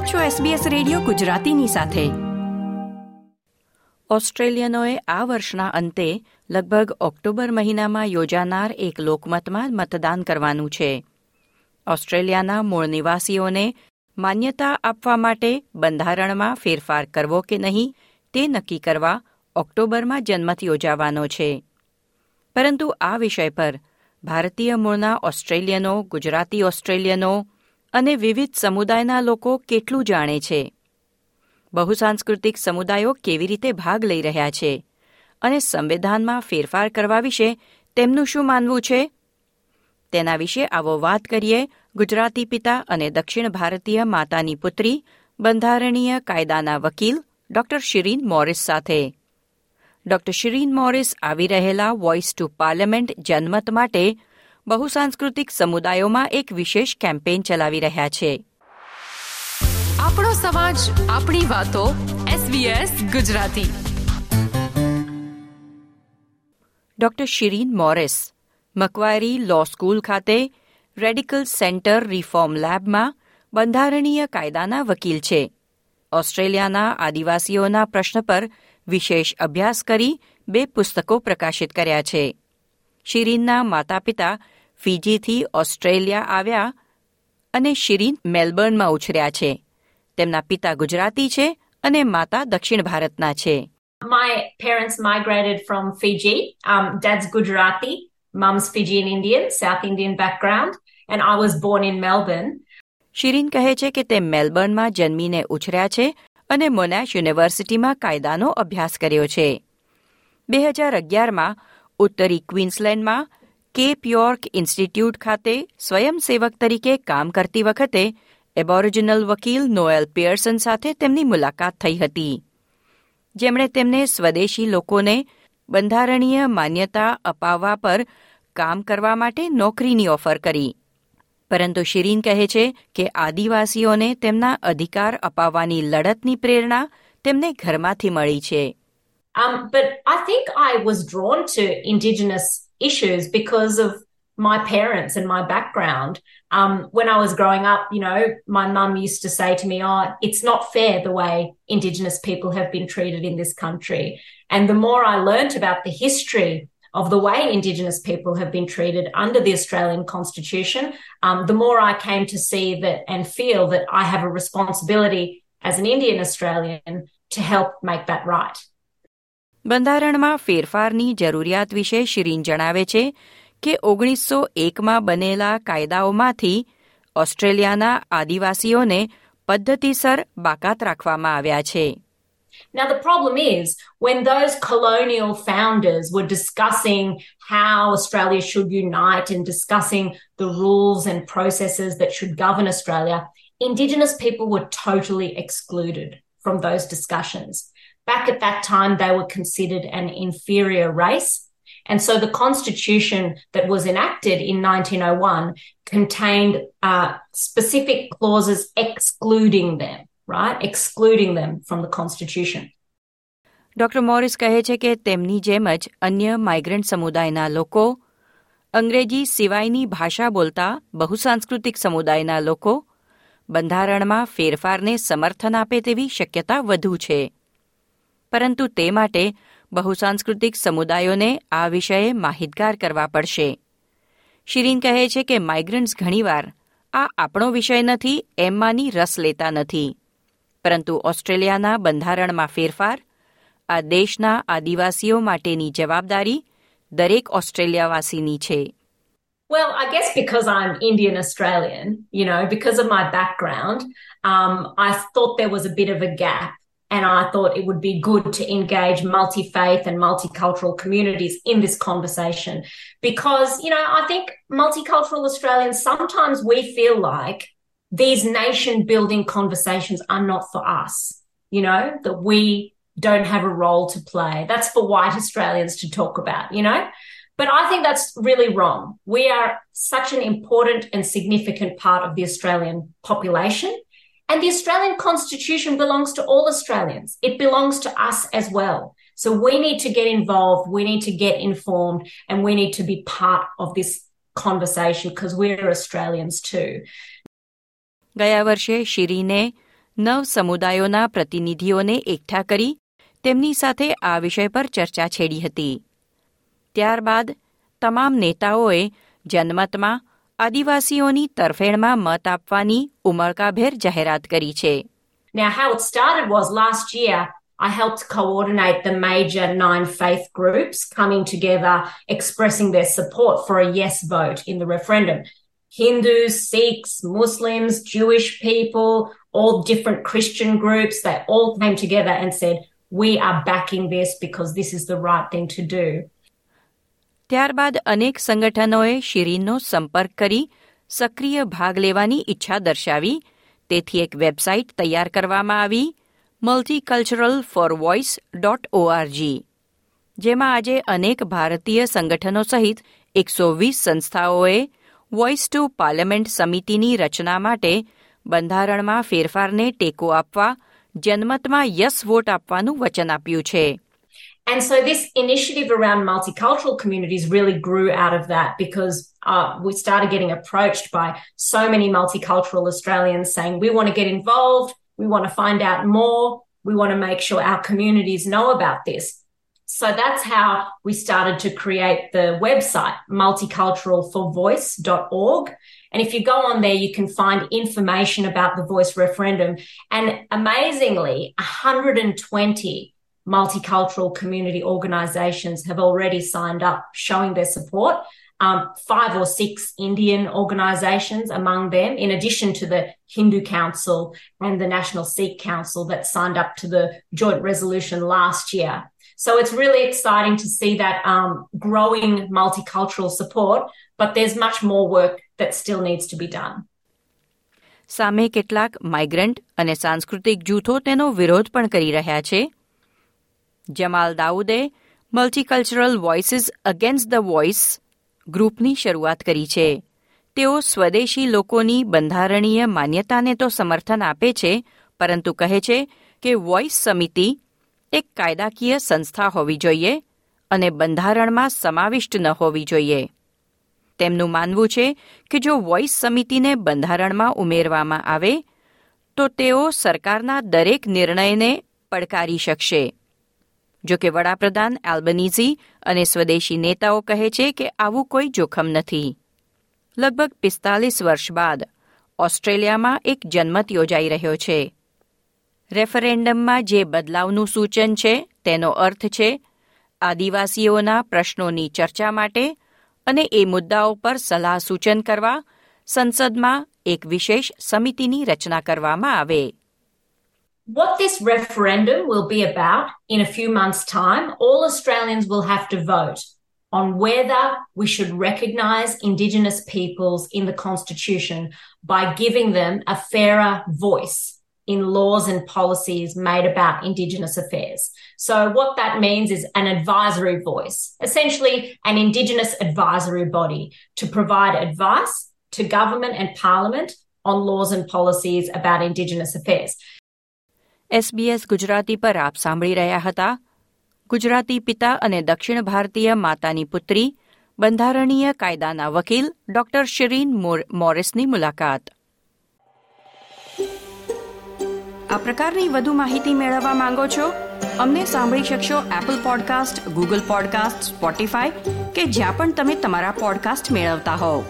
આપ છો SBS radio ગુજરાતીની સાથે ઓસ્ટ્રેલિયનોએ આ વર્ષના અંતે લગભગ ઓક્ટોબર મહિનામાં યોજાનાર એક લોકમતમાં મતદાન કરવાનું છે ઓસ્ટ્રેલિયાના મૂળ નિવાસીઓને માન્યતા આપવા માટે બંધારણમાં ફેરફાર કરવો કે નહીં તે નક્કી કરવા ઓક્ટોબરમાં જનમત યોજાવાનો છે પરંતુ આ વિષય પર ભારતીય મૂળના ઓસ્ટ્રેલિયનો ગુજરાતી ઓસ્ટ્રેલિયનો અને વિવિધ સમુદાયના લોકો કેટલું જાણે છે બહુસાંસ્કૃતિક સમુદાયો કેવી રીતે ભાગ લઈ રહ્યા છે અને સંવિધાનમાં ફેરફાર કરવા વિશે તેમનું શું માનવું છે તેના વિશે આવો વાત કરીએ ગુજરાતી પિતા અને દક્ષિણ ભારતીય માતાની પુત્રી બંધારણીય કાયદાના વકીલ ડોક્ટર શિરીન મોરિસ સાથે ડોક્ટર શિરીન મોરિસ આવી રહેલા વોઇસ ટુ પાર્લામેન્ટ જનમત માટે બહુસાંસ્કૃતિક સમુદાયોમાં એક વિશેષ કેમ્પેન ચલાવી રહ્યા છે આપણો સમાજ આપણી વાતો SVS Gujarati doctor Shireen Morris Macquarie law school ખાતે રેડિકલ સેન્ટર રિફોર્મ લેબમાં બંધારણીય કાયદાના વકીલ છે ઓસ્ટ્રેલિયાના આદિવાસીઓના પ્રશ્ન પર વિશેષ અભ્યાસ કરી બે પુસ્તકો પ્રકાશિત કર્યા છે શિરીનના માતા પિતા ફિજીથી ઓસ્ટ્રેલિયા આવ્યા અને શિરીન મેલબર્નમાં ઉછર્યા છે તેમના પિતા ગુજરાતી છે અને માતા દક્ષિણ ભારતના છે My parents migrated from Fiji. Um, dad's Gujarati, mum's Fijian Indian, South Indian background, and I was born in Melbourne. Shirin કહે છે કે તે મેલબર્નમાં જન્મીને ઉછર્યા છે અને મોનાશ યુનિવર્સિટીમાં કાયદાનો અભ્યાસ કર્યો છે બે હજાર અગિયારમાં ઉત્તરી ક્વીન્સલેન્ડમાં કેપ યોર્ક ઇન્સ્ટિટ્યૂટ ખાતે સ્વયંસેવક તરીકે કામ કરતી વખતે એબોરિજિનલ વકીલ નોએલ પિયર્સન સાથે તેમની મુલાકાત થઈ હતી જેમણે તેમને સ્વદેશી લોકોને બંધારણીય માન્યતા અપાવવા પર કામ કરવા માટે નોકરીની ઓફર કરી પરંતુ શિરીન કહે છે કે આદિવાસીઓને તેમના અધિકાર અપાવવાની લડતની પ્રેરણા તેમને ઘરમાંથી મળી છે Um, but I think I was drawn to Indigenous issues because of my parents and my background. Um, when I was growing up, you know, my mum used to say to me, Oh, it's not fair the way Indigenous people have been treated in this country. And the more I learnt about the history of the way Indigenous people have been treated under the Australian Constitution, um, the more I came to see that and feel that I have a responsibility as an Indian Australian to help make that right. બંધારણમાં ફેરફારની જરૂરિયાત વિશે શિરીન જણાવે છે કે ઓગણીસો એકમાં બનેલા કાયદાઓમાંથી ઓસ્ટ્રેલિયાના આદિવાસીઓને પદ્ધતિસર બાકાત રાખવામાં આવ્યા છે Now, the problem is when those colonial founders were discussing how Australia should unite and discussing the rules and processes that should govern Australia, Indigenous people were totally excluded from those discussions back at that time, they were considered an inferior race. And so the constitution that was enacted in 1901 contained uh, specific clauses excluding them, right? Excluding them from the constitution. Doctor Morris કહે છે કે તેમની જેમ જ અન્ય migrant સમુદાયના લોકો અંગ્રેજી સિવાયની ભાષા બોલતા બહુસાંસ્કૃતિક સમુદાયના લોકો બંધારણમાં ફેરફારને સમર્થન આપે તેવી શક્યતા વધુ છે પરંતુ તે માટે બહુસાંસ્કૃતિક સમુદાયોને આ વિષયે માહિતગાર કરવા પડશે શિરીન કહે છે કે માઇગ્રન્ટ્સ ઘણીવાર આ આપણો વિષય નથી એમમાંની રસ લેતા નથી પરંતુ ઓસ્ટ્રેલિયાના બંધારણમાં ફેરફાર આ દેશના આદિવાસીઓ માટેની જવાબદારી દરેક ઓસ્ટ્રેલિયાવાસીની છે Well, I guess because I'm Indian Australian, you know, because of my background, um, I thought there was a bit of a gap And I thought it would be good to engage multi faith and multicultural communities in this conversation because, you know, I think multicultural Australians sometimes we feel like these nation building conversations are not for us, you know, that we don't have a role to play. That's for white Australians to talk about, you know? But I think that's really wrong. We are such an important and significant part of the Australian population. And the Australian Constitution belongs to all Australians. It belongs to us as well. So we need to get involved. We need to get informed and we need to be part of this conversation because we're Australians too. ગયા વર્ષે શિરીને નવ સમુદાયોના પ્રતિનિધિઓને એકઠા કરી તેમની સાથે આ વિષય પર ચર્ચા છેડી હતી ત્યારબાદ તમામ નેતાઓએ જનમતમાં આદિવાસીઓની તરફેણમાં મત આપવાની ઉમળકાભેર જાહેરાત કરી છે Now how it started was last year I helped coordinate the major nine faith groups coming together, expressing their support for a yes vote in the referendum. Hindus, Sikhs, Muslims, Jewish people, all different Christian groups, they all came together and said, We are backing this because this is the right thing to do. ત્યારબાદ અનેક સંગઠનોએ શિરીનનો સંપર્ક કરી સક્રિય ભાગ લેવાની ઈચ્છા દર્શાવી તેથી એક વેબસાઇટ તૈયાર કરવામાં આવી multicultural for voice dot O R G જેમાં આજે અનેક ભારતીય સંગઠનો સહિત એકસો વીસ સંસ્થાઓએ વોઇસ ટુ પાર્લામેન્ટ સમિતિની રચના માટે બંધારણમાં ફેરફારને ટેકો આપવા જનમતમાં યસ વોટ આપવાનું વચન આપ્યું છે And so this initiative around multicultural communities really grew out of that because uh, we started getting approached by so many multicultural Australians saying, we want to get involved. We want to find out more. We want to make sure our communities know about this. So that's how we started to create the website multiculturalforvoice.org. And if you go on there, you can find information about the voice referendum. And amazingly, 120 multicultural community organisations have already signed up showing their support. Um, five or six Indian organisations among them, in addition to the Hindu Council and the National Sikh Council that signed up to the joint resolution last year. So it's really exciting to see that um, growing multicultural support, but there's much more work that still needs to be done. સામે કેટલાક migrant અને સાંસ્કૃતિક જૂથો તેનો વિરોધ પણ કરી રહ્યા છે જમાલ દાઉદે multicultural voices against the voice ગ્રુપની શરૂઆત કરી છે તેઓ સ્વદેશી લોકોની બંધારણીય માન્યતાને તો સમર્થન આપે છે પરંતુ કહે છે કે વોઇસ સમિતિ એક કાયદાકીય સંસ્થા હોવી જોઈએ અને બંધારણમાં સમાવિષ્ટ ન હોવી જોઈએ તેમનું માનવું છે કે જો વોઇસ સમિતિને બંધારણમાં ઉમેરવામાં આવે તો તેઓ સરકારના દરેક નિર્ણયને પડકારી શકશે જો કે વડાપ્રધાન એલ્બનીઝી અને સ્વદેશી નેતાઓ કહે છે કે આવું કોઈ જોખમ નથી લગભગ પિસ્તાલીસ વર્ષ બાદ ઓસ્ટ્રેલિયામાં એક જનમત યોજાઈ રહ્યો છે રેફરેન્ડમમાં જે બદલાવનું સૂચન છે તેનો અર્થ છે આદિવાસીઓના પ્રશ્નોની ચર્ચા માટે અને એ મુદ્દાઓ પર સલાહ સૂચન કરવા સંસદમાં એક વિશેષ સમિતિની રચના કરવામાં આવે what this referendum will be about in a few months' time, all Australians will have to vote on whether we should recognise Indigenous peoples in the Constitution by giving them a fairer voice in laws and policies made about Indigenous affairs. So, what that means is an advisory voice, essentially an Indigenous advisory body to provide advice to government and parliament on laws and policies about Indigenous affairs. SBS Gujarati પર આપ સાંભળી રહ્યા હતા ગુજરાતી પિતા અને દક્ષિણ ભારતીય માતાની પુત્રી બંધારણીય કાયદાના વકીલ ડોક્ટર શિરીન મોરિસની મુલાકાત આ પ્રકારની વધુ માહિતી મેળવવા માંગો છો અમને સાંભળી શકશો Apple podcast Google podcast Spotify કે જ્યાં પણ તમે તમારા પોડકાસ્ટ મેળવતા હોવ